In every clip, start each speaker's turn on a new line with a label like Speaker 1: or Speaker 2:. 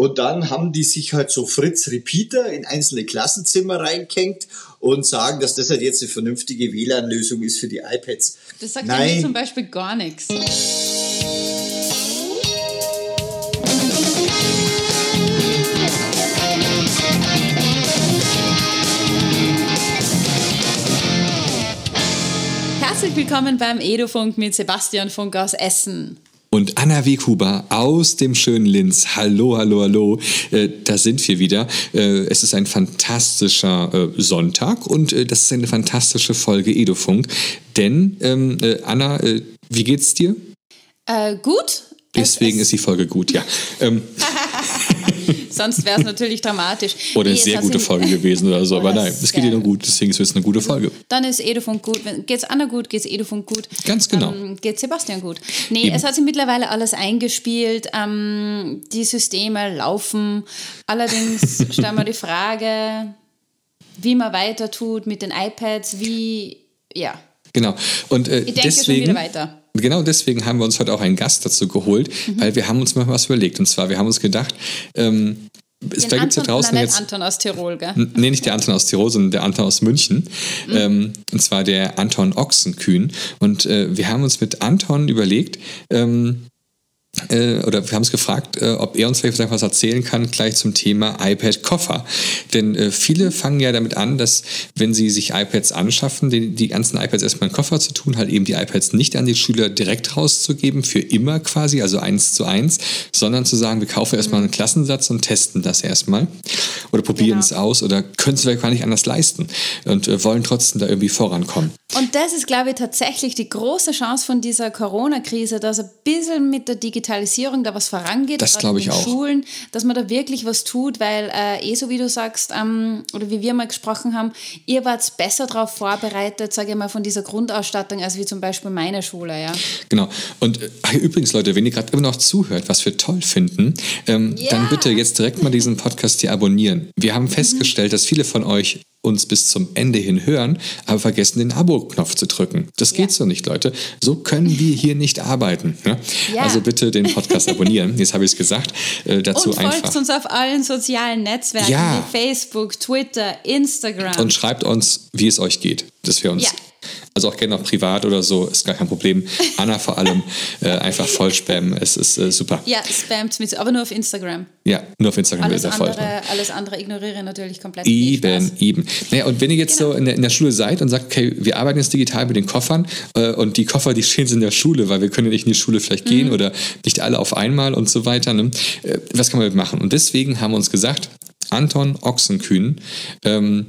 Speaker 1: Und dann haben die sich halt so Fritz Repeater in einzelne Klassenzimmer reingehängt und sagen, dass das halt jetzt eine vernünftige WLAN-Lösung ist für die iPads.
Speaker 2: Das sagt Nein. mir zum Beispiel gar nichts. Herzlich willkommen beim Edufunk mit Sebastian Funk aus Essen.
Speaker 3: Und Anna Weghuber aus dem schönen Linz. Hallo, hallo, hallo. Äh, da sind wir wieder. Äh, es ist ein fantastischer äh, Sonntag und äh, das ist eine fantastische Folge Edufunk. Denn, ähm, äh, Anna, äh, wie geht's dir?
Speaker 2: gut.
Speaker 3: Deswegen ist die Folge gut, ja. Ähm.
Speaker 2: Sonst wäre es natürlich dramatisch.
Speaker 3: Oder eine sehr gute Folge gewesen oder so. Aber nein, es geht nur gut, deswegen ist es eine gute Folge.
Speaker 2: Dann ist Edufunk gut. Geht es Anna gut, geht es Edufunk gut.
Speaker 3: Ganz genau.
Speaker 2: Ähm, geht Sebastian gut. Nee, Eben. es hat sich mittlerweile alles eingespielt. Ähm, die Systeme laufen. Allerdings stellen wir die Frage, wie man weiter tut mit den iPads, wie, ja.
Speaker 3: Genau. Und äh,
Speaker 2: ich denke
Speaker 3: deswegen,
Speaker 2: schon wieder weiter.
Speaker 3: Genau deswegen haben wir uns heute auch einen Gast dazu geholt, mhm. weil wir haben uns mal was überlegt. Und zwar, wir haben uns gedacht, ähm,
Speaker 2: es, da gibt es ja draußen jetzt. Anton aus Tirol, gell?
Speaker 3: Nee, nicht der Anton aus Tirol, sondern der Anton aus München. Mhm. Ähm, und zwar der Anton Ochsenkühn. Und äh, wir haben uns mit Anton überlegt, ähm, äh, oder wir haben es gefragt, äh, ob er uns vielleicht was erzählen kann, gleich zum Thema iPad-Koffer. Denn äh, viele fangen ja damit an, dass, wenn sie sich iPads anschaffen, die, die ganzen iPads erstmal in Koffer zu tun, halt eben die iPads nicht an die Schüler direkt rauszugeben, für immer quasi, also eins zu eins, sondern zu sagen, wir kaufen erstmal einen Klassensatz und testen das erstmal. Oder probieren genau. es aus oder können es vielleicht gar nicht anders leisten und äh, wollen trotzdem da irgendwie vorankommen.
Speaker 2: Und das ist, glaube ich, tatsächlich die große Chance von dieser Corona-Krise, dass ein bisschen mit der Digitalisierung da was vorangeht.
Speaker 3: Das glaube ich auch.
Speaker 2: Schulen, dass man da wirklich was tut, weil äh, eh so wie du sagst, ähm, oder wie wir mal gesprochen haben, ihr wart besser darauf vorbereitet, sage ich mal, von dieser Grundausstattung, als wie zum Beispiel meine Schule, ja.
Speaker 3: Genau. Und äh, übrigens, Leute, wenn ihr gerade immer noch zuhört, was wir toll finden, ähm, ja. dann bitte jetzt direkt mal diesen Podcast hier abonnieren. Wir haben festgestellt, mhm. dass viele von euch uns bis zum Ende hin hören, aber vergessen den Abo-Knopf zu drücken. Das geht ja. so nicht, Leute. So können wir hier nicht arbeiten. Ne? Ja. Also bitte den Podcast abonnieren. Jetzt habe ich es gesagt. Äh, dazu
Speaker 2: Und folgt einfach. uns auf allen sozialen Netzwerken ja. wie Facebook, Twitter, Instagram.
Speaker 3: Und schreibt uns, wie es euch geht, dass wir uns. Also auch gerne noch privat oder so, ist gar kein Problem. Anna vor allem äh, einfach voll spammen, es ist äh, super.
Speaker 2: Ja, spammt mit, aber nur auf Instagram.
Speaker 3: Ja, nur auf Instagram
Speaker 2: alles andere, alles andere ignoriere ich natürlich komplett.
Speaker 3: Eben, eben. Naja, und wenn ihr jetzt genau. so in der, in der Schule seid und sagt, okay, wir arbeiten jetzt digital mit den Koffern äh, und die Koffer, die stehen in der Schule, weil wir können ja nicht in die Schule vielleicht mhm. gehen oder nicht alle auf einmal und so weiter. Ne? Äh, was kann man machen? Und deswegen haben wir uns gesagt, Anton Ochsenkühn, ähm,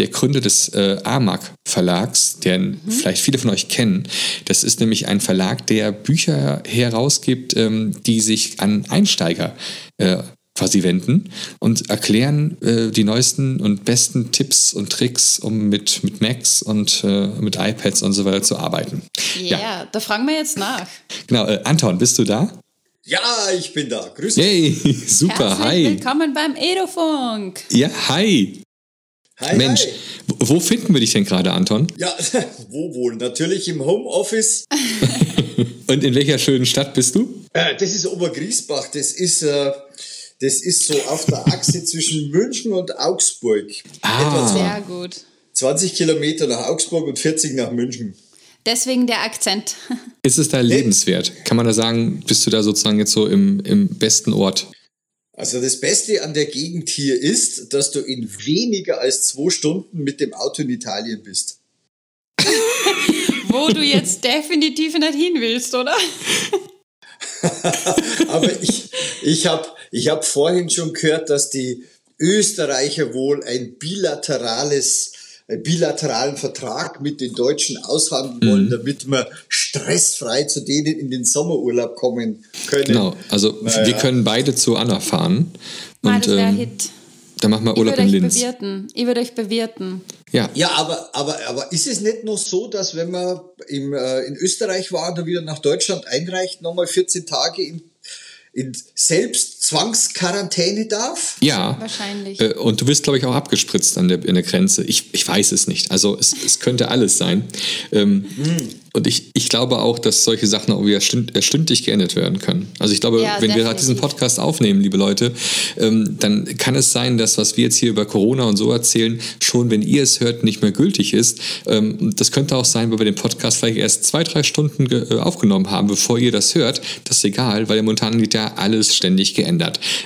Speaker 3: der Gründer des äh, AMAG Verlags, den mhm. vielleicht viele von euch kennen. Das ist nämlich ein Verlag, der Bücher herausgibt, ähm, die sich an Einsteiger äh, quasi wenden und erklären äh, die neuesten und besten Tipps und Tricks, um mit, mit Macs und äh, mit iPads und so weiter zu arbeiten.
Speaker 2: Yeah, ja, da fragen wir jetzt nach.
Speaker 3: Genau, äh, Anton, bist du da?
Speaker 1: Ja, ich bin da. Grüß dich.
Speaker 3: Hey, super,
Speaker 2: Herzlich
Speaker 3: hi.
Speaker 2: Willkommen beim Edofunk.
Speaker 3: Ja, hi.
Speaker 1: Hi,
Speaker 3: Mensch,
Speaker 1: hi.
Speaker 3: wo finden wir dich denn gerade, Anton?
Speaker 1: Ja, wo wohl? Natürlich im Homeoffice.
Speaker 3: Und in welcher schönen Stadt bist du?
Speaker 1: Äh, das ist Obergriesbach. Das ist, äh, das ist so auf der Achse zwischen München und Augsburg.
Speaker 3: Ah.
Speaker 2: Sehr gut.
Speaker 1: 20 Kilometer nach Augsburg und 40 nach München.
Speaker 2: Deswegen der Akzent.
Speaker 3: Ist es da lebenswert? Kann man da sagen, bist du da sozusagen jetzt so im, im besten Ort?
Speaker 1: Also das Beste an der Gegend hier ist, dass du in weniger als zwei Stunden mit dem Auto in Italien bist.
Speaker 2: Wo du jetzt definitiv nicht hin willst, oder?
Speaker 1: Aber ich, ich habe ich hab vorhin schon gehört, dass die Österreicher wohl ein bilaterales bilateralen Vertrag mit den Deutschen aushandeln wollen, mhm. damit wir stressfrei zu denen in den Sommerurlaub kommen können.
Speaker 3: Genau, also naja. wir können beide zu Anna fahren.
Speaker 2: Mal, und, das ähm, Hit.
Speaker 3: Dann machen wir Urlaub in Linz.
Speaker 2: Bewirten. Ich würde euch bewirten.
Speaker 3: Ja,
Speaker 1: ja aber, aber, aber ist es nicht noch so, dass wenn man im, äh, in Österreich war und wieder nach Deutschland einreicht, nochmal 14 Tage in, in selbst Zwangsquarantäne darf?
Speaker 3: Ja.
Speaker 2: Wahrscheinlich.
Speaker 3: Äh, und du wirst, glaube ich, auch abgespritzt an der, an der Grenze. Ich, ich weiß es nicht. Also es, es könnte alles sein. Ähm, mhm. Und ich, ich glaube auch, dass solche Sachen auch wieder stünd, äh, stündlich geändert werden können. Also ich glaube, ja, wenn definitiv. wir diesen Podcast aufnehmen, liebe Leute, ähm, dann kann es sein, dass was wir jetzt hier über Corona und so erzählen, schon wenn ihr es hört, nicht mehr gültig ist. Ähm, das könnte auch sein, weil wir den Podcast vielleicht erst zwei, drei Stunden äh, aufgenommen haben, bevor ihr das hört. Das ist egal, weil momentan wird ja alles ständig geändert.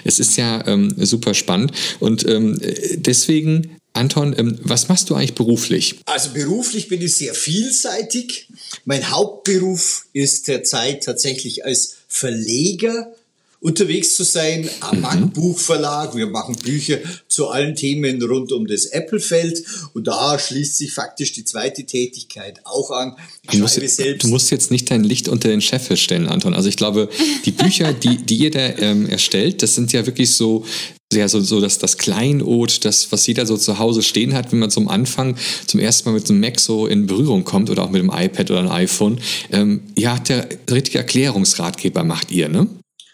Speaker 3: Es ist ja ähm, super spannend und ähm, deswegen Anton, ähm, was machst du eigentlich beruflich?
Speaker 1: Also beruflich bin ich sehr vielseitig. Mein Hauptberuf ist derzeit tatsächlich als Verleger unterwegs zu sein am mhm. Buchverlag. Wir machen Bücher zu allen Themen rund um das Apple-Feld und da schließt sich faktisch die zweite Tätigkeit auch an.
Speaker 3: Ich du, musst, selbst. du musst jetzt nicht dein Licht unter den Chef stellen, Anton. Also ich glaube, die Bücher, die, die ihr da ähm, erstellt, das sind ja wirklich so ja so, so dass das Kleinod, das, was jeder so zu Hause stehen hat, wenn man zum Anfang zum ersten Mal mit einem Mac so in Berührung kommt oder auch mit einem iPad oder einem iPhone. Ähm, ja, der richtige Erklärungsratgeber macht ihr, ne?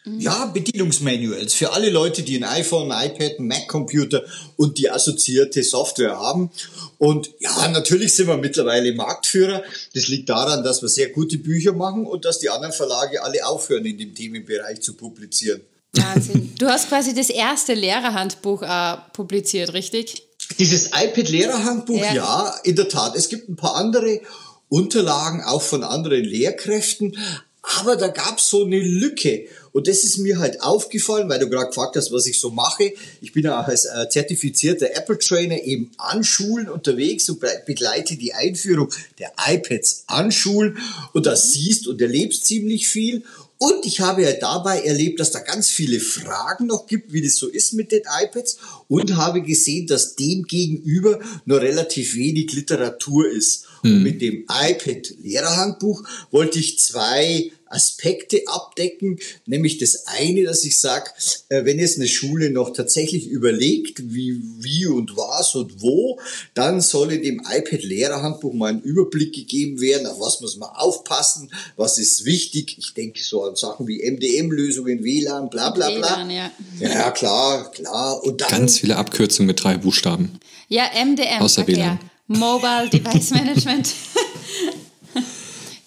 Speaker 1: Ja, Bedienungsmanuals für alle Leute, die ein iPhone, ein iPad, Mac-Computer und die assoziierte Software haben. Und ja, natürlich sind wir mittlerweile Marktführer. Das liegt daran, dass wir sehr gute Bücher machen und dass die anderen Verlage alle aufhören, in dem Themenbereich zu publizieren.
Speaker 2: Wahnsinn. Du hast quasi das erste Lehrerhandbuch äh, publiziert, richtig?
Speaker 1: Dieses iPad-Lehrerhandbuch, ja. ja, in der Tat. Es gibt ein paar andere Unterlagen, auch von anderen Lehrkräften, aber da gab es so eine Lücke. Und das ist mir halt aufgefallen, weil du gerade gefragt hast, was ich so mache. Ich bin auch als äh, zertifizierter Apple-Trainer eben an Schulen unterwegs und begleite die Einführung der iPads an Schulen. Und da siehst und erlebst ziemlich viel. Und ich habe ja dabei erlebt, dass da ganz viele Fragen noch gibt, wie das so ist mit den iPads und habe gesehen, dass dem gegenüber nur relativ wenig Literatur ist. Mhm. Und hm. mit dem iPad Lehrerhandbuch wollte ich zwei Aspekte abdecken, nämlich das eine, dass ich sage, äh, wenn jetzt eine Schule noch tatsächlich überlegt, wie, wie und was und wo, dann soll in dem iPad-Lehrerhandbuch mal ein Überblick gegeben werden, auf was muss man aufpassen, was ist wichtig. Ich denke so an Sachen wie MDM-Lösungen, WLAN, bla bla bla. WLAN, ja. ja, klar, klar.
Speaker 3: Und dann, Ganz viele Abkürzungen mit drei Buchstaben.
Speaker 2: Ja, MDM. Außer WLAN. Mobile Device Management.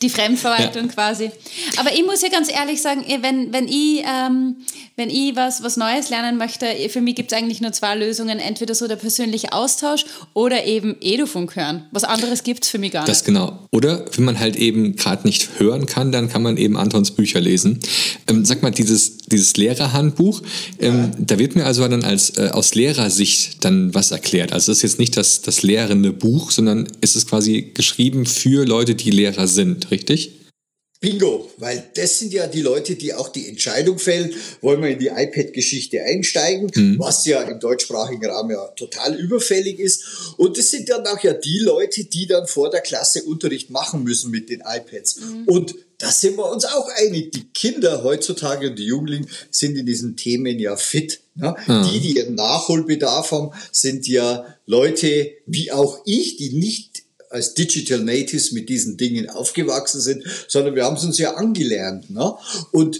Speaker 2: die Fremdverwaltung ja. quasi. Aber ich muss ja ganz ehrlich sagen, wenn, wenn ich, ähm, wenn ich was, was Neues lernen möchte, für mich gibt es eigentlich nur zwei Lösungen. Entweder so der persönliche Austausch oder eben Edufunk hören. Was anderes gibt es für mich gar nicht.
Speaker 3: Das genau. Oder wenn man halt eben gerade nicht hören kann, dann kann man eben Antons Bücher lesen. Ähm, sag mal, dieses, dieses Lehrerhandbuch, ähm, ja. da wird mir also dann als äh, aus Lehrersicht dann was erklärt. Also es ist jetzt nicht das, das lehrende Buch, sondern es ist quasi geschrieben für Leute, die Lehrer sind richtig?
Speaker 1: Bingo, weil das sind ja die Leute, die auch die Entscheidung fällen, wollen wir in die iPad-Geschichte einsteigen, mhm. was ja im deutschsprachigen Rahmen ja total überfällig ist. Und das sind dann auch ja die Leute, die dann vor der Klasse Unterricht machen müssen mit den iPads. Mhm. Und da sind wir uns auch einig. Die Kinder heutzutage und die Jugendlichen sind in diesen Themen ja fit. Ne? Mhm. Die, die ihren Nachholbedarf haben, sind ja Leute wie auch ich, die nicht als Digital Natives mit diesen Dingen aufgewachsen sind, sondern wir haben es uns ja angelernt. Ne? Und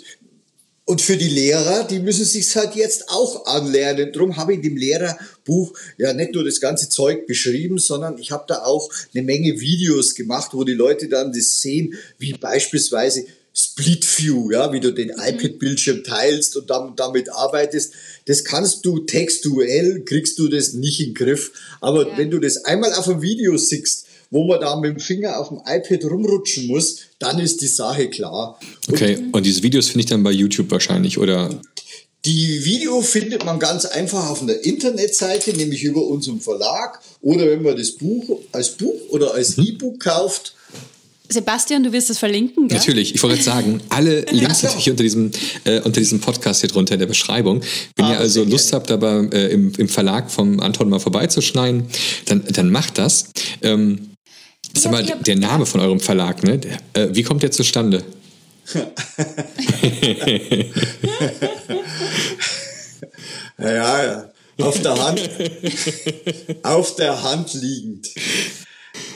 Speaker 1: und für die Lehrer, die müssen sich halt jetzt auch anlernen. Darum habe ich in dem Lehrerbuch ja nicht nur das ganze Zeug beschrieben, sondern ich habe da auch eine Menge Videos gemacht, wo die Leute dann das sehen, wie beispielsweise Split View, ja, wie du den iPad-Bildschirm teilst und damit, damit arbeitest. Das kannst du textuell, kriegst du das nicht in den Griff. Aber ja. wenn du das einmal auf einem Video siehst, wo man da mit dem Finger auf dem iPad rumrutschen muss, dann ist die Sache klar.
Speaker 3: Okay, und, und diese Videos finde ich dann bei YouTube wahrscheinlich, oder?
Speaker 1: Die Video findet man ganz einfach auf einer Internetseite, nämlich über unserem Verlag. Oder wenn man das Buch als Buch oder als mhm. E-Book kauft,
Speaker 2: Sebastian, du wirst das verlinken,
Speaker 3: gell? Natürlich, ich wollte jetzt sagen, alle Links natürlich unter diesem, äh, unter diesem Podcast hier drunter in der Beschreibung. Wenn ah, ihr also Lust habt, aber äh, im, im Verlag vom Anton mal vorbeizuschneiden, dann, dann macht das. Ähm, Sag mal, der Name von eurem Verlag, ne? Äh, wie kommt der zustande?
Speaker 1: ja, ja. Auf der Hand, auf der Hand liegend.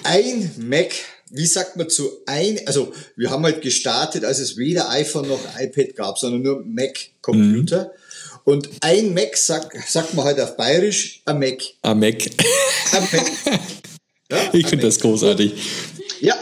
Speaker 1: Ein Mac, wie sagt man zu ein, also wir haben halt gestartet, als es weder iPhone noch iPad gab, sondern nur Mac-Computer. Mhm. Und ein Mac, sagt, sagt man halt auf Bayerisch, ein Mac.
Speaker 3: Ein Mac. Ein Mac. Ja, ich finde das großartig.
Speaker 1: Ja,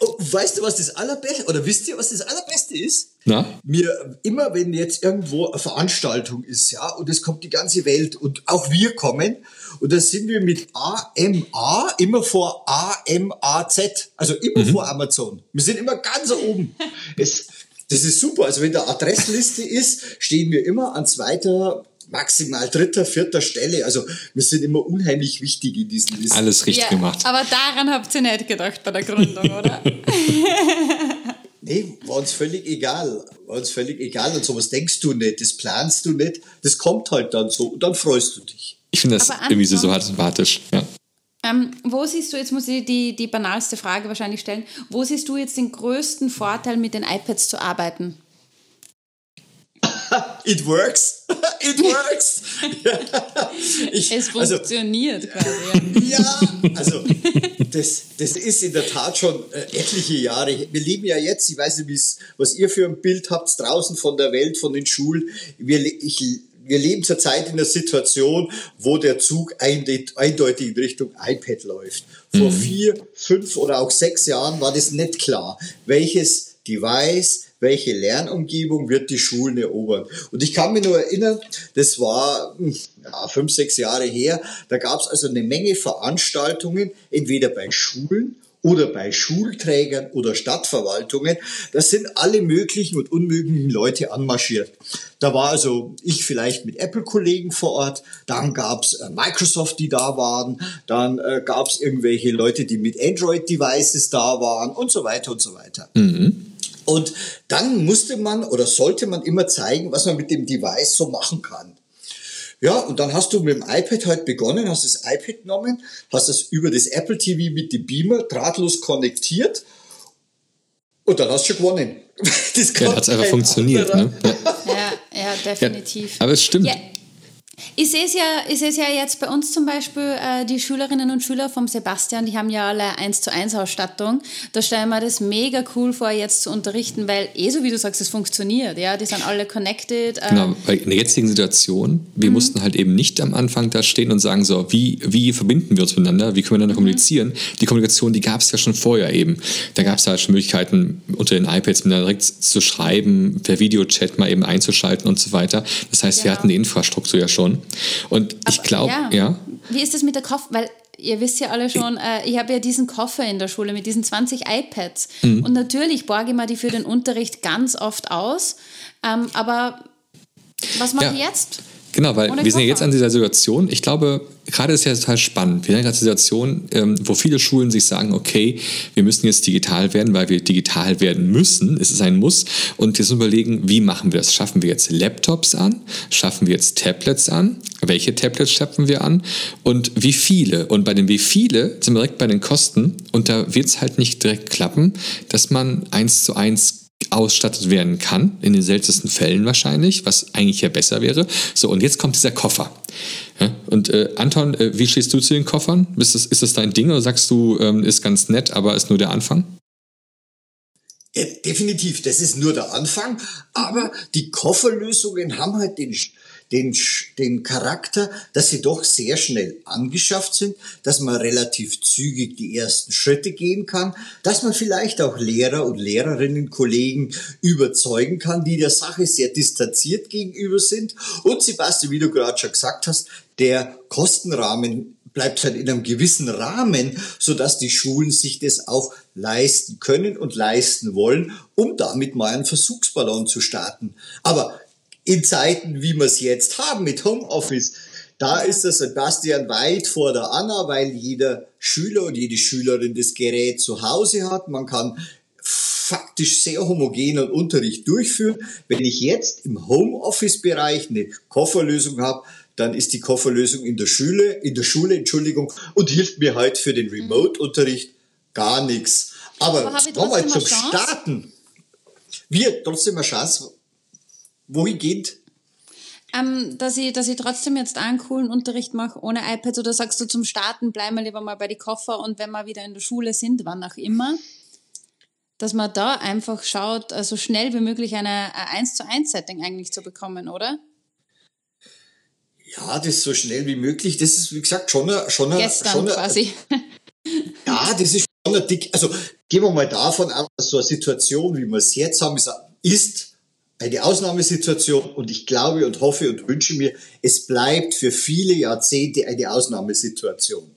Speaker 1: oh, weißt du, was das allerbeste, oder wisst ihr, was das allerbeste ist?
Speaker 3: Na?
Speaker 1: Mir, immer wenn jetzt irgendwo eine Veranstaltung ist, ja, und es kommt die ganze Welt und auch wir kommen, und da sind wir mit AMA immer vor AMAZ, also immer mhm. vor Amazon. Wir sind immer ganz oben. es, das ist super. Also wenn da Adressliste ist, stehen wir immer an zweiter maximal dritter, vierter Stelle. Also wir sind immer unheimlich wichtig in diesen
Speaker 3: Listen. Alles richtig ja, gemacht.
Speaker 2: Aber daran habt ihr nicht gedacht bei der Gründung, oder?
Speaker 1: nee, war uns völlig egal. War uns völlig egal. Und sowas denkst du nicht, das planst du nicht. Das kommt halt dann so und dann freust du dich.
Speaker 3: Ich finde das irgendwie so sympathisch, ja.
Speaker 2: Ähm, wo siehst du, jetzt muss ich die, die banalste Frage wahrscheinlich stellen, wo siehst du jetzt den größten Vorteil, mit den iPads zu arbeiten?
Speaker 1: It works. It works.
Speaker 2: ich, es also funktioniert also, quasi.
Speaker 1: Ja, also das, das ist in der Tat schon äh, etliche Jahre. Wir leben ja jetzt, ich weiß nicht, was ihr für ein Bild habt draußen von der Welt, von den Schulen. Wir, ich wir leben zurzeit in einer Situation, wo der Zug eindeutig in Richtung iPad läuft. Vor mhm. vier, fünf oder auch sechs Jahren war das nicht klar, welches Device, welche Lernumgebung wird die Schulen erobern. Und ich kann mich nur erinnern, das war hm, ja, fünf, sechs Jahre her, da gab es also eine Menge Veranstaltungen, entweder bei Schulen oder bei Schulträgern oder Stadtverwaltungen. Das sind alle möglichen und unmöglichen Leute anmarschiert. Da war also ich vielleicht mit Apple-Kollegen vor Ort, dann gab's äh, Microsoft, die da waren, dann äh, gab's irgendwelche Leute, die mit Android-Devices da waren und so weiter und so weiter. Mhm. Und dann musste man oder sollte man immer zeigen, was man mit dem Device so machen kann. Ja, und dann hast du mit dem iPad halt begonnen, hast das iPad genommen, hast das über das Apple TV mit dem Beamer drahtlos konnektiert und dann hast du schon gewonnen.
Speaker 3: Das ja, hat es einfach funktioniert. Ne?
Speaker 2: Ja. ja, definitiv.
Speaker 3: Ja, aber es stimmt. Ja,
Speaker 2: ich sehe es ja, ich sehe es ja jetzt bei uns zum Beispiel, äh, die Schülerinnen und Schüler vom Sebastian, die haben ja alle 1 zu 1 Ausstattung. Da stellen wir das mega cool vor, jetzt zu unterrichten, weil eh so wie du sagst, es funktioniert. Ja, die sind alle connected.
Speaker 3: Äh. Genau, weil in der jetzigen Situation, wir mhm. mussten halt eben nicht am Anfang da stehen und sagen, so, wie, wie verbinden wir uns miteinander, wie können wir miteinander mhm. kommunizieren? Die Kommunikation, die gab es ja schon vorher eben. Da gab es halt schon Möglichkeiten, unter den iPads miteinander direkt zu schreiben, per Videochat mal eben einzuschalten und so weiter. Das heißt, genau. wir hatten die Infrastruktur ja schon. Und Aber, ich glaube, ja. ja.
Speaker 2: Wie ist das mit der Koffer? Weil ihr wisst ja alle schon, äh, ich habe ja diesen Koffer in der Schule mit diesen 20 iPads. Mhm. Und natürlich borge ich mir die für den Unterricht ganz oft aus. Ähm, aber was mache ja. ich jetzt?
Speaker 3: Genau, weil wir sind ja jetzt an dieser Situation, ich glaube, gerade ist ja total spannend. Wir sind gerade Situation, ähm, wo viele Schulen sich sagen, okay, wir müssen jetzt digital werden, weil wir digital werden müssen. Es ist ein Muss. Und jetzt überlegen, wie machen wir das? Schaffen wir jetzt Laptops an? Schaffen wir jetzt Tablets an? Welche Tablets schaffen wir an? Und wie viele? Und bei den wie viele sind wir direkt bei den Kosten. Und da wird es halt nicht direkt klappen, dass man eins zu eins ausstattet werden kann, in den seltensten Fällen wahrscheinlich, was eigentlich ja besser wäre. So, und jetzt kommt dieser Koffer. Ja, und äh, Anton, äh, wie stehst du zu den Koffern? Ist das, ist das dein Ding oder sagst du, ähm, ist ganz nett, aber ist nur der Anfang?
Speaker 1: Ja, definitiv, das ist nur der Anfang, aber die Kofferlösungen haben halt den, den, den Charakter, dass sie doch sehr schnell angeschafft sind, dass man relativ zügig die ersten Schritte gehen kann, dass man vielleicht auch Lehrer und Lehrerinnen, Kollegen überzeugen kann, die der Sache sehr distanziert gegenüber sind. Und Sebastian, wie du gerade schon gesagt hast, der Kostenrahmen bleibt halt in einem gewissen Rahmen, so dass die Schulen sich das auch leisten können und leisten wollen, um damit mal einen Versuchsballon zu starten. Aber in Zeiten, wie wir es jetzt haben mit Homeoffice, da ist der Sebastian weit vor der Anna, weil jeder Schüler und jede Schülerin das Gerät zu Hause hat. Man kann faktisch sehr homogenen Unterricht durchführen. Wenn ich jetzt im Homeoffice-Bereich eine Kofferlösung habe, dann ist die Kofferlösung in der Schule, in der Schule, Entschuldigung, und hilft mir halt für den Remote-Unterricht gar nichts. Aber, Aber nochmal zum Starten. Wir trotzdem eine Chance, wohin geht?
Speaker 2: Ähm, dass, ich, dass ich trotzdem jetzt einen coolen Unterricht mache ohne iPads oder sagst du zum Starten, bleiben wir lieber mal bei die Koffer und wenn wir wieder in der Schule sind, wann auch immer, dass man da einfach schaut, so also schnell wie möglich eine, ein 1 zu 1 Setting eigentlich zu bekommen, oder?
Speaker 1: Ja, das so schnell wie möglich. Das ist, wie gesagt, schon ein, schon ein,
Speaker 2: Gestern
Speaker 1: schon ein,
Speaker 2: quasi.
Speaker 1: Ja, das ist schon ein dick. Also gehen wir mal davon aus, dass so eine Situation, wie wir es jetzt haben, ist eine Ausnahmesituation und ich glaube und hoffe und wünsche mir, es bleibt für viele Jahrzehnte eine Ausnahmesituation.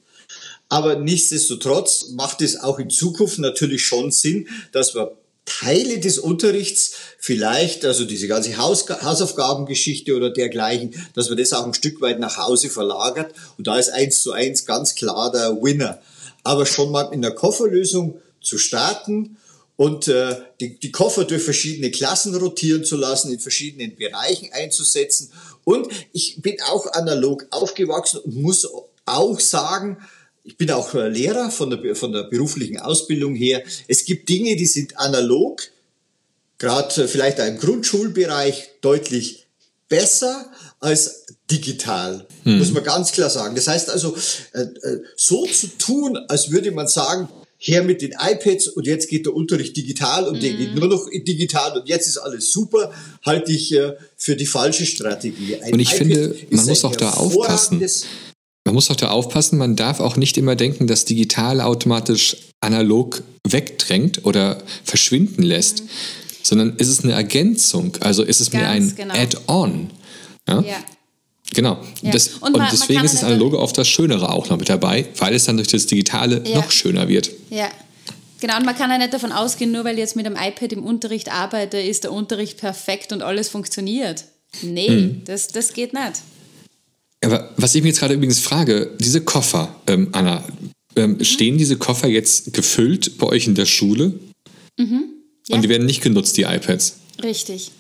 Speaker 1: Aber nichtsdestotrotz macht es auch in Zukunft natürlich schon Sinn, dass wir Teile des Unterrichts vielleicht, also diese ganze Haus Hausaufgabengeschichte oder dergleichen, dass man das auch ein Stück weit nach Hause verlagert. Und da ist eins zu eins ganz klar der Winner. Aber schon mal in der Kofferlösung zu starten und äh, die, die Koffer durch verschiedene Klassen rotieren zu lassen, in verschiedenen Bereichen einzusetzen. Und ich bin auch analog aufgewachsen und muss auch sagen, ich bin auch äh, Lehrer von der, von der beruflichen Ausbildung her. Es gibt Dinge, die sind analog, gerade äh, vielleicht im Grundschulbereich deutlich besser als digital, hm. muss man ganz klar sagen. Das heißt also, äh, so zu tun, als würde man sagen, her mit den iPads und jetzt geht der Unterricht digital und mm. der mhm. geht nur noch digital und jetzt ist alles super, halte ich für die falsche Strategie.
Speaker 3: Ein und ich iPad finde, man muss auch da aufpassen. Man muss auch da aufpassen, man darf auch nicht immer denken, dass digital automatisch analog wegdrängt oder verschwinden lässt, mhm. sondern ist es eine Ergänzung, also ist es Ganz mir ein genau. Add-on. Ja? ja? Genau. Ja. Das, und, man, und, deswegen ist das Analoge oft das Schönere auch noch mit dabei, weil es dann durch das Digitale ja. noch schöner wird.
Speaker 2: Ja. Genau, und man kann ja nicht davon ausgehen, nur weil ich jetzt mit einem iPad im Unterricht arbeite, ist der Unterricht perfekt und alles funktioniert. Nee, hm. das, das geht nicht.
Speaker 3: Aber was ich mir jetzt gerade übrigens frage, diese Koffer, ähm, Anna, ähm, mhm. stehen diese Koffer jetzt gefüllt bei euch in der Schule? Mhm. Ja. Und die werden nicht genutzt, die iPads?
Speaker 2: Richtig,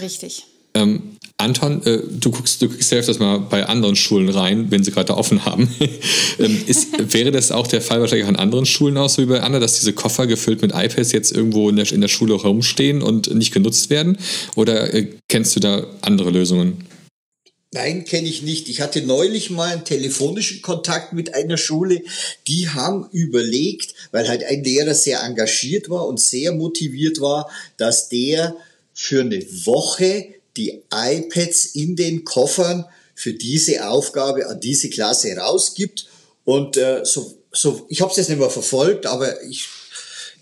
Speaker 2: richtig.
Speaker 3: Ähm, Anton, äh, du guckst, du guckst selbst das mal bei anderen Schulen rein, wenn sie gerade offen haben. ähm, ist, wäre das auch der Fall wahrscheinlich auch an anderen Schulen aus, so wie bei Anna, dass diese Koffer gefüllt mit iPads jetzt irgendwo in der, in der Schule herumstehen und nicht genutzt werden? Oder äh, kennst du da andere Lösungen?
Speaker 1: Nein, kenne ich nicht. Ich hatte neulich mal einen telefonischen Kontakt mit einer Schule. Die haben überlegt, weil halt ein Lehrer sehr engagiert war und sehr motiviert war, dass der für eine Woche die iPads in den Koffern für diese Aufgabe an diese Klasse rausgibt. Und äh, so, so, ich habe es jetzt nicht mehr verfolgt, aber ich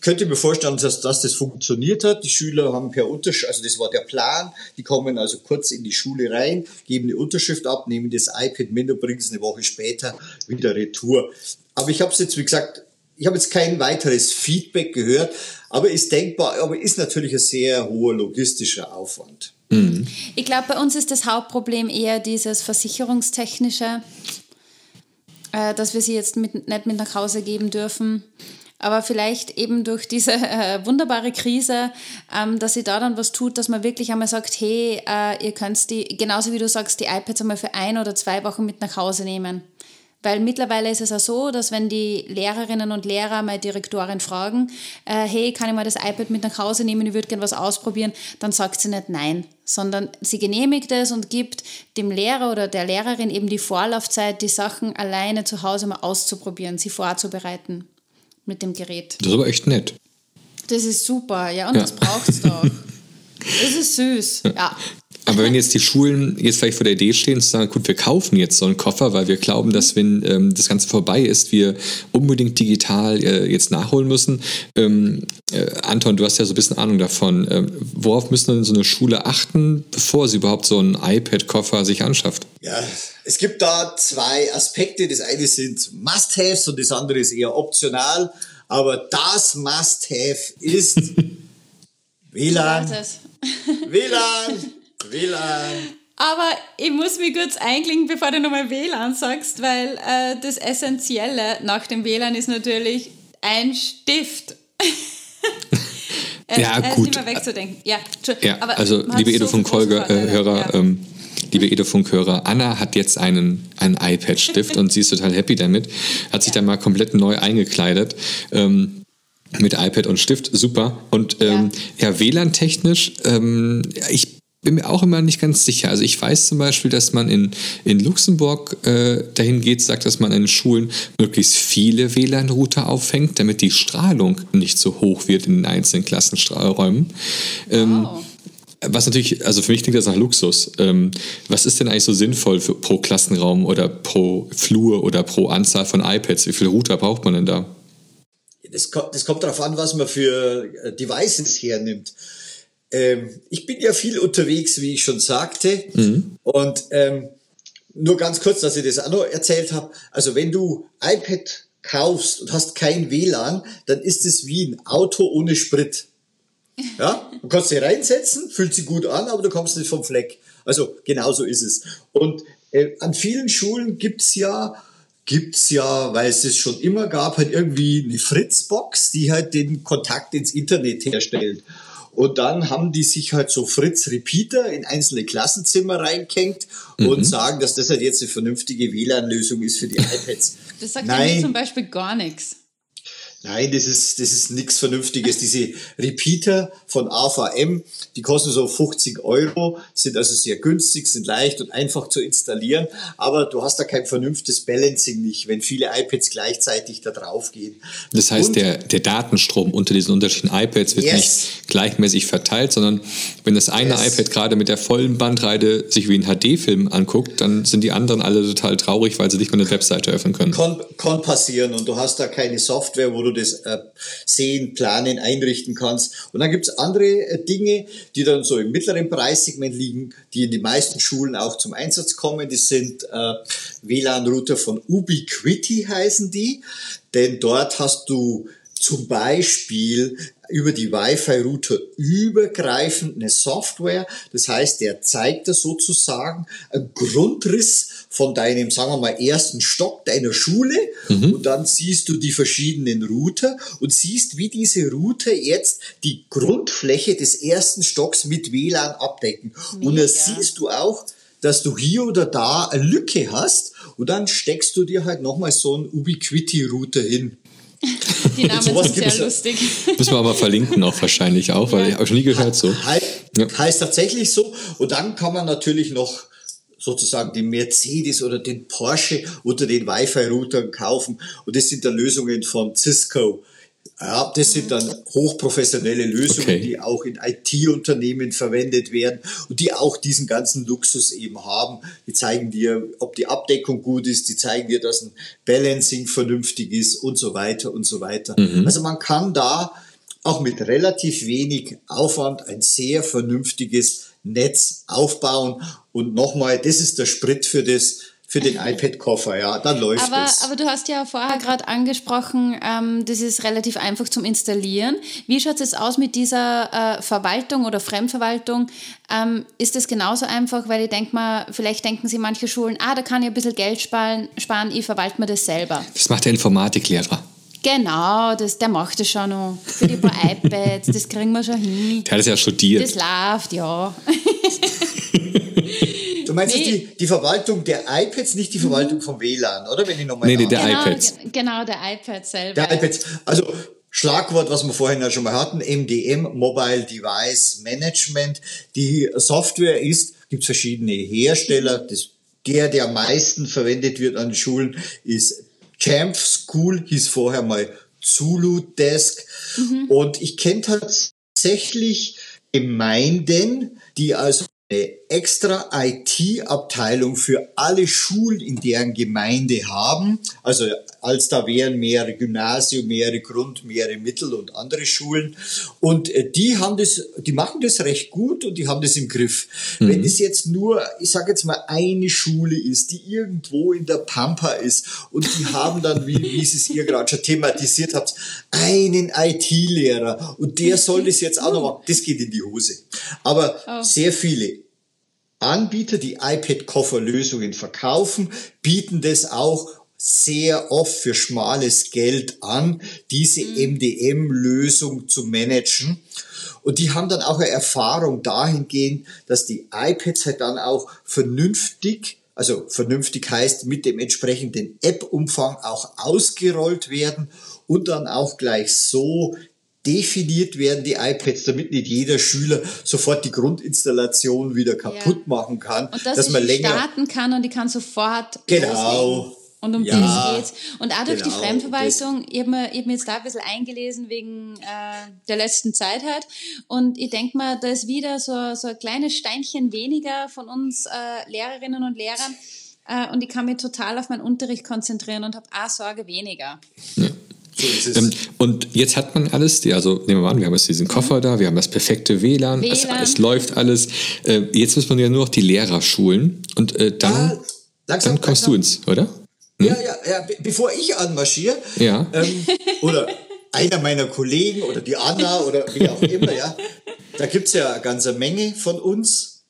Speaker 1: könnte mir vorstellen, dass, dass das funktioniert hat. Die Schüler haben per Unterschrift, also das war der Plan, die kommen also kurz in die Schule rein, geben eine Unterschrift ab, nehmen das iPad mit und bringen es eine Woche später wieder retour. Aber ich habe es jetzt, wie gesagt, ich habe jetzt kein weiteres Feedback gehört, aber ist denkbar, aber ist natürlich ein sehr hoher logistischer Aufwand.
Speaker 2: Mhm. Ich glaube, bei uns ist das Hauptproblem eher dieses versicherungstechnische, äh, dass wir sie jetzt mit, nicht mit nach Hause geben dürfen. Aber vielleicht eben durch diese äh, wunderbare Krise, ähm, dass sie da dann was tut, dass man wirklich einmal sagt, hey, äh, ihr könnt die, genauso wie du sagst, die iPads einmal für ein oder zwei Wochen mit nach Hause nehmen. Weil mittlerweile ist es auch so, dass wenn die Lehrerinnen und Lehrer meine Direktorin fragen, äh, hey, kann ich mal das iPad mit nach Hause nehmen, ich würde gerne was ausprobieren, dann sagt sie nicht nein, sondern sie genehmigt es und gibt dem Lehrer oder der Lehrerin eben die Vorlaufzeit, die Sachen alleine zu Hause mal auszuprobieren, sie vorzubereiten mit dem Gerät.
Speaker 3: Das ist aber echt nett.
Speaker 2: Das ist super, ja, und ja. das braucht es doch. Das ist süß, ja.
Speaker 3: Aber wenn jetzt die Schulen jetzt vielleicht vor der Idee stehen, zu sagen, gut, wir kaufen jetzt so einen Koffer, weil wir glauben, dass wenn ähm, das Ganze vorbei ist, wir unbedingt digital äh, jetzt nachholen müssen. Ähm, äh, Anton, du hast ja so ein bisschen Ahnung davon. Ähm, worauf müssen denn so eine Schule achten, bevor sie überhaupt so einen iPad-Koffer sich anschafft?
Speaker 1: Ja, es gibt da zwei Aspekte. Das eine sind Must-Haves und das andere ist eher optional. Aber das Must-Have ist WLAN. WLAN. WLAN.
Speaker 2: Aber ich muss mich kurz einklinken, bevor du nochmal WLAN sagst, weil äh, das Essentielle nach dem WLAN ist natürlich ein Stift.
Speaker 3: ja, äh, gut. Nicht mehr wegzudenken. Ja, ja also, liebe Edofunk-Hörer, äh, ähm, liebe Edofunk-Hörer, Anna hat jetzt einen, einen iPad-Stift und sie ist total happy damit. Hat sich ja. da mal komplett neu eingekleidet. Ähm, mit iPad und Stift, super. Und ähm, ja. ja WLAN-technisch, ähm, ich bin mir auch immer nicht ganz sicher. Also ich weiß zum Beispiel, dass man in, in Luxemburg äh, dahin geht, sagt, dass man in Schulen möglichst viele WLAN-Router aufhängt, damit die Strahlung nicht so hoch wird in den einzelnen Klassenräumen. Ähm, wow. Was natürlich, also für mich klingt das nach Luxus. Ähm, was ist denn eigentlich so sinnvoll für, pro Klassenraum oder pro Flur oder pro Anzahl von iPads? Wie viele Router braucht man denn da?
Speaker 1: Das, das kommt darauf an, was man für äh, Devices hernimmt. Ähm, ich bin ja viel unterwegs, wie ich schon sagte. Mhm. Und ähm, nur ganz kurz, dass ich das auch noch erzählt habe. Also wenn du iPad kaufst und hast kein WLAN, dann ist es wie ein Auto ohne Sprit. Ja, du kannst sie reinsetzen, fühlt sich gut an, aber du kommst nicht vom Fleck. Also genauso ist es. Und äh, an vielen Schulen gibt's ja gibt's ja, weil es es schon immer gab, halt irgendwie eine Fritzbox, die halt den Kontakt ins Internet herstellt. Und dann haben die sich halt so Fritz Repeater in einzelne Klassenzimmer reingehängt mhm. und sagen, dass das halt jetzt eine vernünftige WLAN-Lösung ist für die iPads.
Speaker 2: Das sagt Nein. mir zum Beispiel gar nichts.
Speaker 1: Nein, das ist, das ist nichts Vernünftiges. Diese Repeater von AVM, die kosten so 50 Euro, sind also sehr günstig, sind leicht und einfach zu installieren, aber du hast da kein vernünftiges Balancing nicht, wenn viele iPads gleichzeitig da drauf gehen.
Speaker 3: Das heißt, und, der, der Datenstrom unter diesen unterschiedlichen iPads wird yes. nicht gleichmäßig verteilt, sondern wenn das eine yes. iPad gerade mit der vollen Bandbreite sich wie ein HD-Film anguckt, dann sind die anderen alle total traurig, weil sie nicht mehr eine Webseite öffnen können.
Speaker 1: Kann, kann passieren und du hast da keine Software, wo du das äh, sehen, planen, einrichten kannst. Und dann gibt's andere äh, Dinge, die dann so im mittleren Preissegment liegen, die in den meisten Schulen auch zum Einsatz kommen. Das sind äh, WLAN-Router von Ubiquiti heißen die, denn dort hast du zum Beispiel über die Wi-Fi-Router übergreifend eine Software. Das heißt, der zeigt dir sozusagen einen Grundriss von deinem, sagen wir mal, ersten Stock deiner Schule. Mhm. Und dann siehst du die verschiedenen Router und siehst, wie diese Router jetzt die Grundfläche des ersten Stocks mit WLAN abdecken. Mega. Und da siehst du auch, dass du hier oder da eine Lücke hast und dann steckst du dir halt nochmal so einen Ubiquiti-Router hin.
Speaker 2: Die Namen sind sehr lustig.
Speaker 3: Müssen wir aber verlinken auch wahrscheinlich auch, weil ja. ich habe schon nie gehört so.
Speaker 1: Heißt, ja. heißt tatsächlich so. Und dann kann man natürlich noch sozusagen den Mercedes oder den Porsche unter den Wi-Fi-Routern kaufen. Und das sind dann Lösungen von Cisco. Ja, das sind dann hochprofessionelle Lösungen, okay. die auch in IT-Unternehmen verwendet werden und die auch diesen ganzen Luxus eben haben. Die zeigen dir, ob die Abdeckung gut ist, die zeigen dir, dass ein Balancing vernünftig ist und so weiter und so weiter. Mhm. Also man kann da auch mit relativ wenig Aufwand ein sehr vernünftiges Netz aufbauen. Und nochmal, das ist der Sprit für das für den iPad-Koffer, ja, dann läuft
Speaker 2: aber,
Speaker 1: es.
Speaker 2: Aber du hast ja vorher gerade angesprochen, ähm, das ist relativ einfach zum Installieren. Wie schaut es aus mit dieser äh, Verwaltung oder Fremdverwaltung? Ähm, ist das genauso einfach? Weil ich denke mal, vielleicht denken sich manche Schulen, ah, da kann ich ein bisschen Geld sparen, sparen ich verwalte mir das selber.
Speaker 3: Das macht der Informatiklehrer.
Speaker 2: Genau, das, der macht das schon noch. Für die paar iPads, das kriegen wir schon hin.
Speaker 3: Der hat es ja studiert.
Speaker 2: Das läuft, ja.
Speaker 1: Du meinst nee. die, die Verwaltung der iPads, nicht die Verwaltung vom WLAN, oder? Wenn ich nochmal.
Speaker 3: Nee, nee, der
Speaker 2: genau,
Speaker 3: iPads.
Speaker 2: Genau, der iPad selber.
Speaker 1: Der iPads. Also, Schlagwort, was wir vorhin ja schon mal hatten, MDM, Mobile Device Management. Die Software ist, gibt es verschiedene Hersteller. Das, der, der am meisten verwendet wird an Schulen, ist Champ School, hieß vorher mal Zulu Desk. Mhm. Und ich kenne tatsächlich Gemeinden, die also eine extra IT-Abteilung für alle Schulen in deren Gemeinde haben. Also als da wären mehrere Gymnasien, mehrere Grund, mehrere Mittel und andere Schulen. Und äh, die haben das, die machen das recht gut und die haben das im Griff. Mhm. Wenn es jetzt nur, ich sage jetzt mal, eine Schule ist, die irgendwo in der Pampa ist und die haben dann, wie, wie Sie es ihr gerade schon thematisiert habt, einen IT-Lehrer und der soll das jetzt auch noch machen. Das geht in die Hose. Aber oh. sehr viele Anbieter, die iPad-Koffer-Lösungen verkaufen, bieten das auch sehr oft für schmales Geld an, diese mhm. MDM-Lösung zu managen. Und die haben dann auch eine Erfahrung dahingehend, dass die iPads halt dann auch vernünftig, also vernünftig heißt mit dem entsprechenden App-Umfang auch ausgerollt werden und dann auch gleich so definiert werden die iPads, damit nicht jeder Schüler sofort die Grundinstallation wieder kaputt ja. machen kann.
Speaker 2: Und dass, dass man länger starten kann und die kann sofort
Speaker 1: genau.
Speaker 2: Und um ja, das geht's. Und auch durch genau, die Fremdverwaltung, ich habe mir, hab mir jetzt da ein bisschen eingelesen wegen äh, der letzten Zeit halt. Und ich denke mal, da ist wieder so, so ein kleines Steinchen weniger von uns äh, Lehrerinnen und Lehrern. Äh, und ich kann mich total auf meinen Unterricht konzentrieren und habe auch Sorge weniger.
Speaker 3: Ja. So ähm, und jetzt hat man alles, also nehmen wir mal an, wir haben jetzt diesen Koffer da, wir haben das perfekte WLAN, WLAN. Es, es, läuft alles. Äh, jetzt muss man ja nur noch die Lehrer schulen und äh, dann, ah, langsam, dann kommst langsam. du ins, oder?
Speaker 1: Hm? Ja, ja, ja, bevor ich anmarschiere,
Speaker 3: ja.
Speaker 1: Ähm, oder einer meiner Kollegen oder die Anna oder wie auch immer, ja, da gibt's ja eine ganze Menge von uns.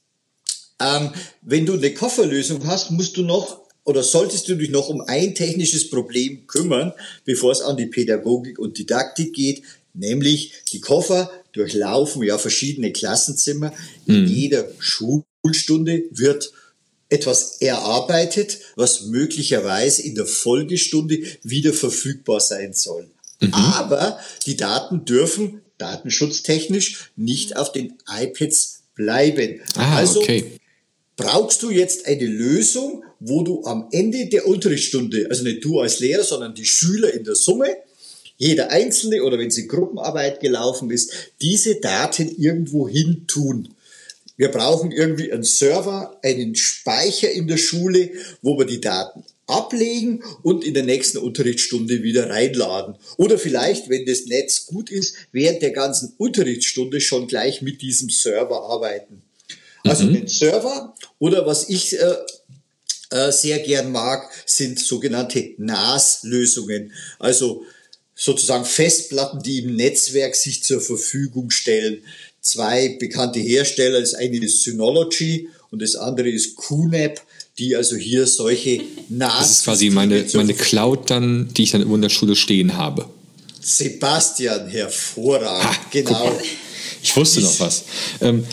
Speaker 1: Ähm, wenn du eine Kofferlösung hast, musst du noch oder solltest du dich noch um ein technisches Problem kümmern, bevor es an die Pädagogik und Didaktik geht, nämlich die Koffer durchlaufen ja verschiedene Klassenzimmer. In mhm. jeder Schulstunde wird etwas erarbeitet, was möglicherweise in der Folgestunde wieder verfügbar sein soll. Mhm. Aber die Daten dürfen datenschutztechnisch nicht auf den iPads bleiben.
Speaker 3: Ah, also okay.
Speaker 1: brauchst du jetzt eine Lösung, wo du am Ende der Unterrichtsstunde, also nicht du als Lehrer, sondern die Schüler in der Summe, jeder Einzelne oder wenn sie Gruppenarbeit gelaufen ist, diese Daten irgendwo hin tun. Wir brauchen irgendwie einen Server, einen Speicher in der Schule, wo wir die Daten ablegen und in der nächsten Unterrichtsstunde wieder reinladen. Oder vielleicht, wenn das Netz gut ist, während der ganzen Unterrichtsstunde schon gleich mit diesem Server arbeiten. Also mhm. den Server oder was ich äh, äh, sehr gern mag, sind sogenannte NAS-Lösungen. Also sozusagen Festplatten, die im Netzwerk sich zur Verfügung stellen zwei bekannte Hersteller. Das eine ist Synology und das andere ist QNAP, die also hier solche NAS.
Speaker 3: Das ist quasi meine, meine Cloud dann, die ich dann immer in der Schule stehen habe.
Speaker 1: Sebastian, hervorragend, ha, genau.
Speaker 3: Ich wusste die, noch was. Ähm.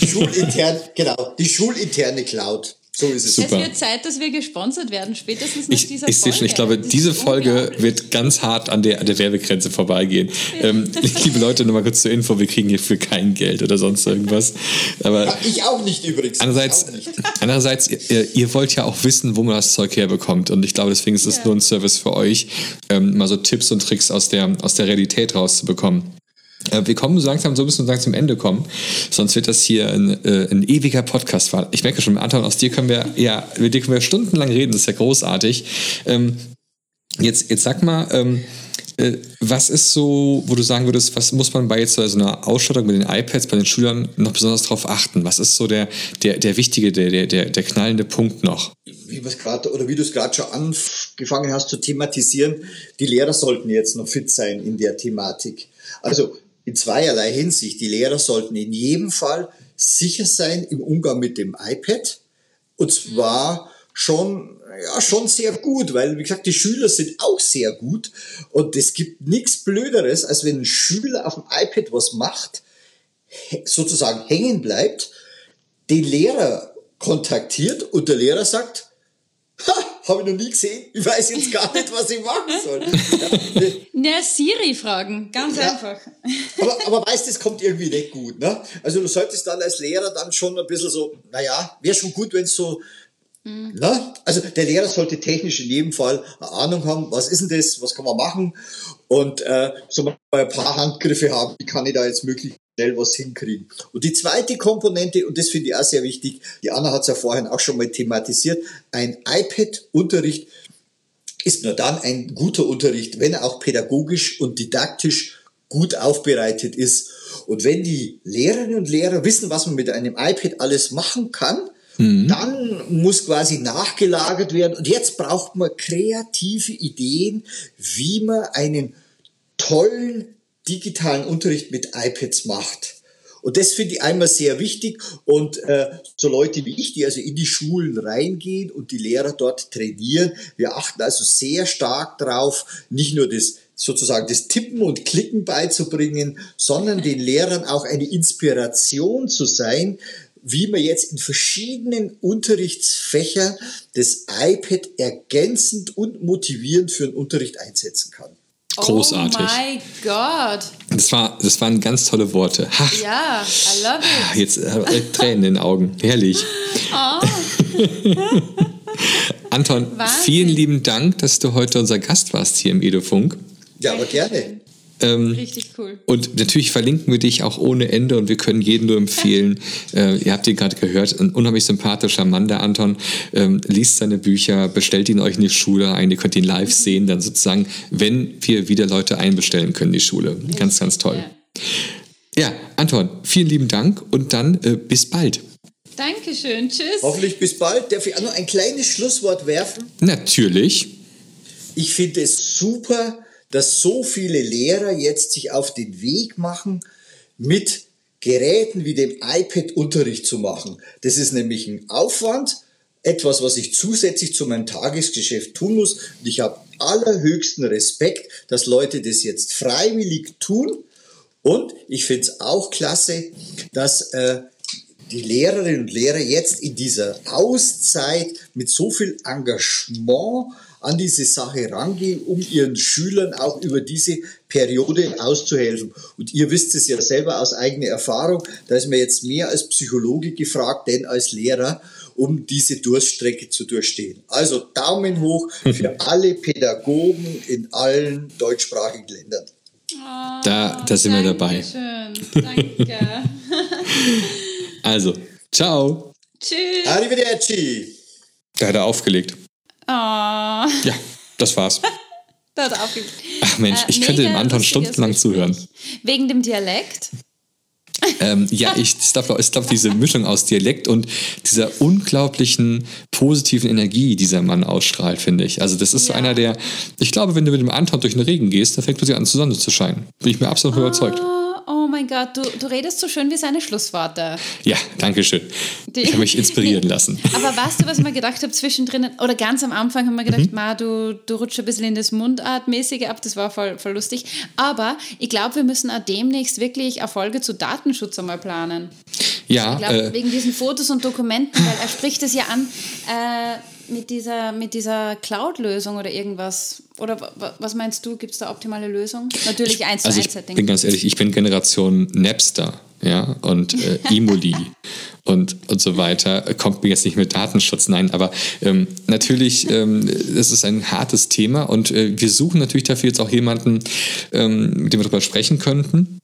Speaker 1: Die schulinterne, genau, die schulinterne Cloud. So ist es.
Speaker 2: Super. Es wird Zeit, dass wir gesponsert werden, spätestens nach
Speaker 3: ich,
Speaker 2: dieser
Speaker 3: ich
Speaker 2: Folge.
Speaker 3: Schon, ich glaube, diese Folge wird ganz hart an der, an der Werbegrenze vorbeigehen. ähm, liebe Leute, nur mal kurz zur Info, wir kriegen hierfür kein Geld oder sonst irgendwas. Aber
Speaker 1: ja, ich auch nicht übrigens.
Speaker 3: Andererseits,
Speaker 1: nicht.
Speaker 3: andererseits ihr, ihr, wollt ja auch wissen, wo man das Zeug herbekommt. Und ich glaube, deswegen ist es ja. nur ein Service für euch, ähm, mal so Tipps und Tricks aus der, aus der Realität rauszubekommen. Äh, wir kommen so langsam, so müssen wir langsam zum Ende kommen. Sonst wird das hier ein, äh, ein ewiger Podcast. Ich merke schon, Anton, aus dir können wir, ja, mit dir können wir stundenlang reden. Das ist ja großartig. Ähm, jetzt, jetzt sag mal, ähm, äh, was ist so, wo du sagen würdest, was muss man bei jetzt so einer Ausstattung mit den iPads bei den Schülern noch besonders darauf achten? Was ist so der, der, der wichtige, der, der, der knallende Punkt noch?
Speaker 1: Wie gerade oder wie du es gerade schon angefangen hast zu thematisieren, die Lehrer sollten jetzt noch fit sein in der Thematik. Also in zweierlei Hinsicht. Die Lehrer sollten in jedem Fall sicher sein im Umgang mit dem iPad. Und zwar schon, ja, schon sehr gut, weil, wie gesagt, die Schüler sind auch sehr gut. Und es gibt nichts Blöderes, als wenn ein Schüler auf dem iPad was macht, sozusagen hängen bleibt, den Lehrer kontaktiert und der Lehrer sagt, habe ich noch nie gesehen. Ich weiß jetzt gar nicht, was ich machen soll.
Speaker 2: Ja, Siri fragen, ganz ja. einfach.
Speaker 1: Aber, aber weißt du, es kommt irgendwie nicht gut. Ne? Also du solltest dann als Lehrer dann schon ein bisschen so, naja, wäre schon gut, wenn es so Mhm. Na? Also der Lehrer sollte technisch in jedem Fall eine Ahnung haben, was ist denn das, was kann man machen und äh, so mal ein paar Handgriffe haben, wie kann ich da jetzt möglichst schnell was hinkriegen. Und die zweite Komponente, und das finde ich auch sehr wichtig, die Anna hat es ja vorhin auch schon mal thematisiert, ein iPad-Unterricht ist nur dann ein guter Unterricht, wenn er auch pädagogisch und didaktisch gut aufbereitet ist. Und wenn die Lehrerinnen und Lehrer wissen, was man mit einem iPad alles machen kann, Mhm. Dann muss quasi nachgelagert werden. Und jetzt braucht man kreative Ideen, wie man einen tollen digitalen Unterricht mit iPads macht. Und das finde ich einmal sehr wichtig. Und äh, so Leute wie ich, die also in die Schulen reingehen und die Lehrer dort trainieren, wir achten also sehr stark darauf, nicht nur das sozusagen das Tippen und Klicken beizubringen, sondern den Lehrern auch eine Inspiration zu sein, wie man jetzt in verschiedenen Unterrichtsfächern das iPad ergänzend und motivierend für den Unterricht einsetzen kann.
Speaker 3: Großartig.
Speaker 2: Oh mein Gott.
Speaker 3: Das, war, das waren ganz tolle Worte.
Speaker 2: Ha. Ja, I love it.
Speaker 3: Jetzt äh, Tränen in den Augen. Herrlich. Oh. Anton,
Speaker 2: Wahnsinn.
Speaker 3: vielen lieben Dank, dass du heute unser Gast warst hier im Edofunk.
Speaker 1: Ja, aber gerne.
Speaker 3: Ähm,
Speaker 2: Richtig cool.
Speaker 3: Und natürlich verlinken wir dich auch ohne Ende und wir können jedem nur empfehlen, äh, ihr habt ihn gerade gehört, ein unheimlich sympathischer Mann, der Anton, ähm, liest seine Bücher, bestellt ihn euch in die Schule ein, ihr könnt ihn live sehen, dann sozusagen, wenn wir wieder Leute einbestellen können, in die Schule. Ganz, ganz toll. Ja, Anton, vielen lieben Dank und dann äh, bis bald.
Speaker 2: Dankeschön. Tschüss.
Speaker 1: Hoffentlich bis bald. Darf ich auch noch ein kleines Schlusswort werfen?
Speaker 3: Natürlich.
Speaker 1: Ich finde es super, dass so viele Lehrer jetzt sich auf den Weg machen, mit Geräten wie dem iPad Unterricht zu machen. Das ist nämlich ein Aufwand, etwas, was ich zusätzlich zu meinem Tagesgeschäft tun muss. Und ich habe allerhöchsten Respekt, dass Leute das jetzt freiwillig tun. Und ich finde es auch klasse, dass äh, die Lehrerinnen und Lehrer jetzt in dieser Auszeit mit so viel Engagement an diese Sache rangehen, um ihren Schülern auch über diese Periode auszuhelfen. Und ihr wisst es ja selber aus eigener Erfahrung, da ist mir jetzt mehr als Psychologe gefragt, denn als Lehrer, um diese Durststrecke zu durchstehen. Also Daumen hoch für alle Pädagogen in allen deutschsprachigen Ländern.
Speaker 3: Da, da sind wir dabei.
Speaker 2: Dankeschön. Danke.
Speaker 3: Also, ciao.
Speaker 2: Tschüss.
Speaker 1: Arrivederci!
Speaker 3: Da hat er aufgelegt.
Speaker 2: Oh,
Speaker 3: Ja, das war's.
Speaker 2: hat er aufgegeben.
Speaker 3: Ach Mensch, ich
Speaker 2: Äh,
Speaker 3: könnte dem Anton stundenlang zuhören.
Speaker 2: Wegen dem Dialekt?
Speaker 3: Ähm, ja, ich glaube, ich glaub, diese Mischung aus Dialekt und dieser unglaublichen positiven Energie, die dieser Mann ausstrahlt, finde ich. Also das ist so
Speaker 2: Ja.
Speaker 3: einer, der, ich glaube, wenn du mit dem Anton durch den Regen gehst, da fängt plötzlich an, zur Sonne zu scheinen. Bin ich mir absolut überzeugt.
Speaker 2: Oh, mein Gott, du, du redest so schön wie seine Schlussworte.
Speaker 3: Ja, danke schön.
Speaker 2: Die-
Speaker 3: Ich habe mich inspirieren lassen.
Speaker 2: Aber weißt du, was ich mir gedacht habe zwischendrin, oder ganz am Anfang haben wir
Speaker 3: Mhm.
Speaker 2: gedacht, Ma, du, du rutschst ein bisschen in das Mundartmäßige ab, das war voll, voll lustig. Aber ich glaube, wir müssen auch demnächst wirklich Erfolge zu Datenschutz einmal planen.
Speaker 3: Ja,
Speaker 2: Ich glaube,
Speaker 3: äh,
Speaker 2: wegen diesen Fotos und Dokumenten, weil er spricht es ja an äh, mit dieser, mit dieser Cloud-Lösung oder irgendwas. Oder wa- wa- was meinst du, gibt es da optimale Lösung? Natürlich eins
Speaker 3: also
Speaker 2: zu
Speaker 3: ich
Speaker 2: eins Setting.
Speaker 3: bin ganz ehrlich, ich bin Generation Napster, ja, und äh, Emoli und, und so weiter. Kommt mir jetzt nicht mit Datenschutz, nein, aber ähm, natürlich, ähm, das ist ein hartes Thema und äh, wir suchen natürlich dafür jetzt auch jemanden, ähm, mit dem wir darüber sprechen könnten.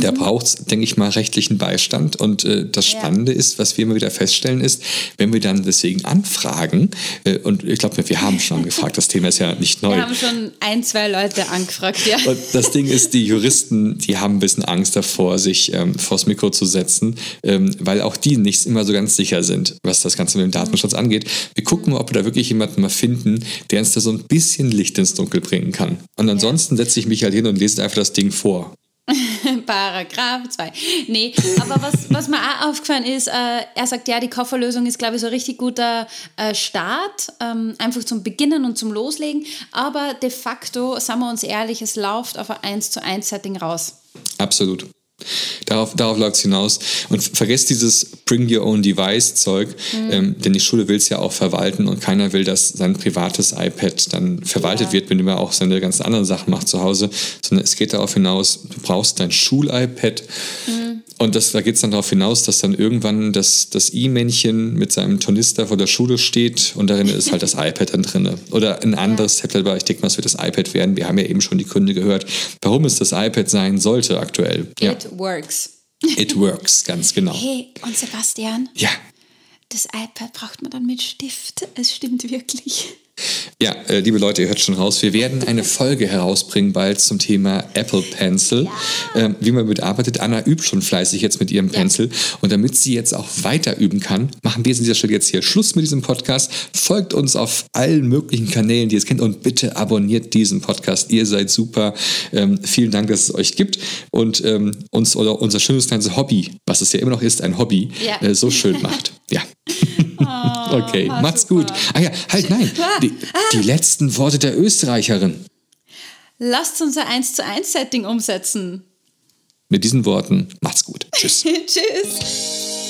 Speaker 3: Da braucht es, denke ich mal, rechtlichen Beistand. Und äh, das
Speaker 2: Ja.
Speaker 3: Spannende ist, was wir immer wieder feststellen, ist, wenn wir dann deswegen anfragen, äh, und ich glaube, wir haben schon angefragt, das Thema ist ja nicht neu.
Speaker 2: Wir haben schon ein, zwei Leute angefragt, ja.
Speaker 3: Und das Ding ist, die Juristen, die haben ein bisschen Angst davor, sich ähm, vors Mikro zu setzen, ähm, weil auch die nicht immer so ganz sicher sind, was das Ganze mit dem Datenschutz angeht. Wir gucken mal, ob wir da wirklich jemanden mal finden, der uns da so ein bisschen Licht ins Dunkel bringen kann. Und ansonsten setze ich mich halt hin und lese einfach das Ding vor.
Speaker 2: Paragraph 2. Nee, aber was, was mir auch aufgefallen ist, äh, er sagt, ja, die Kofferlösung ist, glaube ich, so ein richtig guter äh, Start, ähm, einfach zum Beginnen und zum Loslegen. Aber de facto, sagen wir uns ehrlich, es läuft auf ein 1 zu 1 Setting raus.
Speaker 3: Absolut. Darauf, darauf läuft es hinaus. Und vergesst dieses Bring Your Own Device Zeug, ähm, denn die Schule will es ja auch verwalten und keiner will, dass sein privates iPad dann verwaltet
Speaker 2: Ja.
Speaker 3: wird, wenn man auch seine ganzen anderen Sachen macht zu Hause, sondern es geht darauf hinaus, du brauchst dein Schul-iPad und das, da geht es dann darauf hinaus, dass dann irgendwann das, das I-Männchen mit seinem Tornister vor der Schule steht und darin ist halt das iPad dann drin. Oder ein anderes Tablet, aber ich denke mal, es wird das iPad werden. Wir haben ja eben schon die Gründe gehört, warum es das iPad sein sollte aktuell. Ja.
Speaker 2: It works.
Speaker 3: It works, ganz genau.
Speaker 2: Hey, und Sebastian,
Speaker 3: Ja.
Speaker 2: das iPad braucht man dann mit Stift. Es stimmt wirklich.
Speaker 3: Ja, äh, liebe Leute, ihr hört schon raus, wir werden eine Folge herausbringen bald zum Thema Apple Pencil, ähm, wie man damit arbeitet. Anna übt schon fleißig jetzt mit ihrem Pencil und damit sie jetzt auch weiter üben kann, machen wir an dieser Stelle jetzt hier Schluss mit diesem Podcast. Folgt uns auf allen möglichen Kanälen, die ihr es kennt und bitte abonniert diesen Podcast. Ihr seid super. Ähm, vielen Dank, dass es euch gibt und ähm, uns oder unser schönes kleines Hobby, was es ja immer noch ist, ein Hobby,
Speaker 2: Ja.
Speaker 3: äh, so schön macht. Ja. okay,
Speaker 2: war
Speaker 3: macht's
Speaker 2: super.
Speaker 3: gut. Ah ja, halt nein. Die, die letzten Worte der Österreicherin.
Speaker 2: Lasst unser 1 zu 1 Setting umsetzen.
Speaker 3: Mit diesen Worten, macht's gut. Tschüss.
Speaker 2: Tschüss.